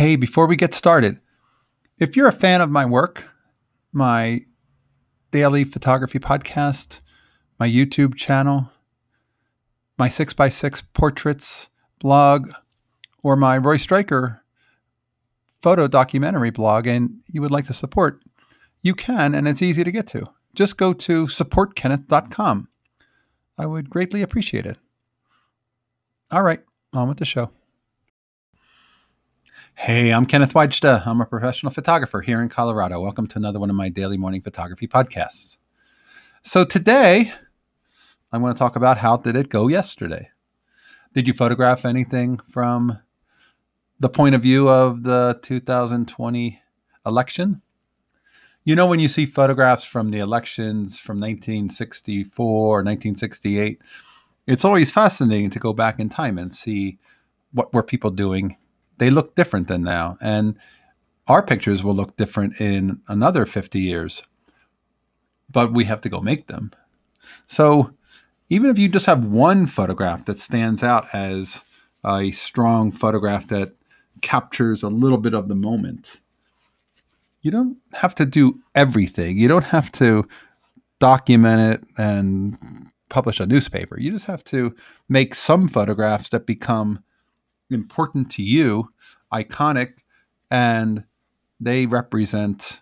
Hey, before we get started, if you're a fan of my work, my daily photography podcast, my YouTube channel, my 6x6 portraits blog, or my Roy Stryker photo documentary blog, and you would like to support, you can, and it's easy to get to. Just go to supportkenneth.com. I would greatly appreciate it. All right, on with the show. Hey, I'm Kenneth Wajda. I'm a professional photographer here in Colorado. Welcome to another one of my daily morning photography podcasts. So today, I want to talk about how did it go yesterday. Did you photograph anything from the point of view of the 2020 election? You know, when you see photographs from the elections from 1964 or 1968, it's always fascinating to go back in time and see what were people doing they look different than now. And our pictures will look different in another 50 years, but we have to go make them. So even if you just have one photograph that stands out as a strong photograph that captures a little bit of the moment, you don't have to do everything. You don't have to document it and publish a newspaper. You just have to make some photographs that become important to you, iconic, and they represent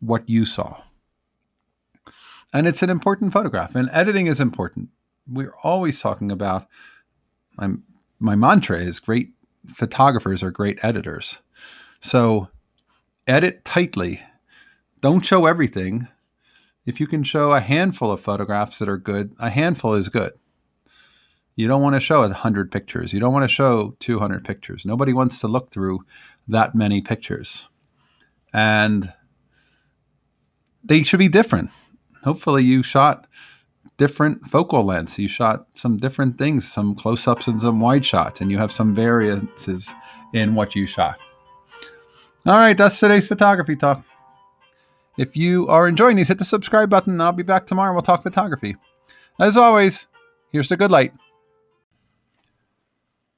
what you saw. And it's an important photograph, and editing is important. We're always talking about I'm, my mantra is great photographers are great editors. So edit tightly. Don't show everything. If you can show a handful of photographs that are good, a handful is good. You don't want to show 100 pictures. You don't want to show 200 pictures. Nobody wants to look through that many pictures. And they should be different. Hopefully, you shot different focal lengths. You shot some different things, some close ups and some wide shots, and you have some variances in what you shot. All right, that's today's photography talk. If you are enjoying these, hit the subscribe button. I'll be back tomorrow. We'll talk photography. As always, here's the good light.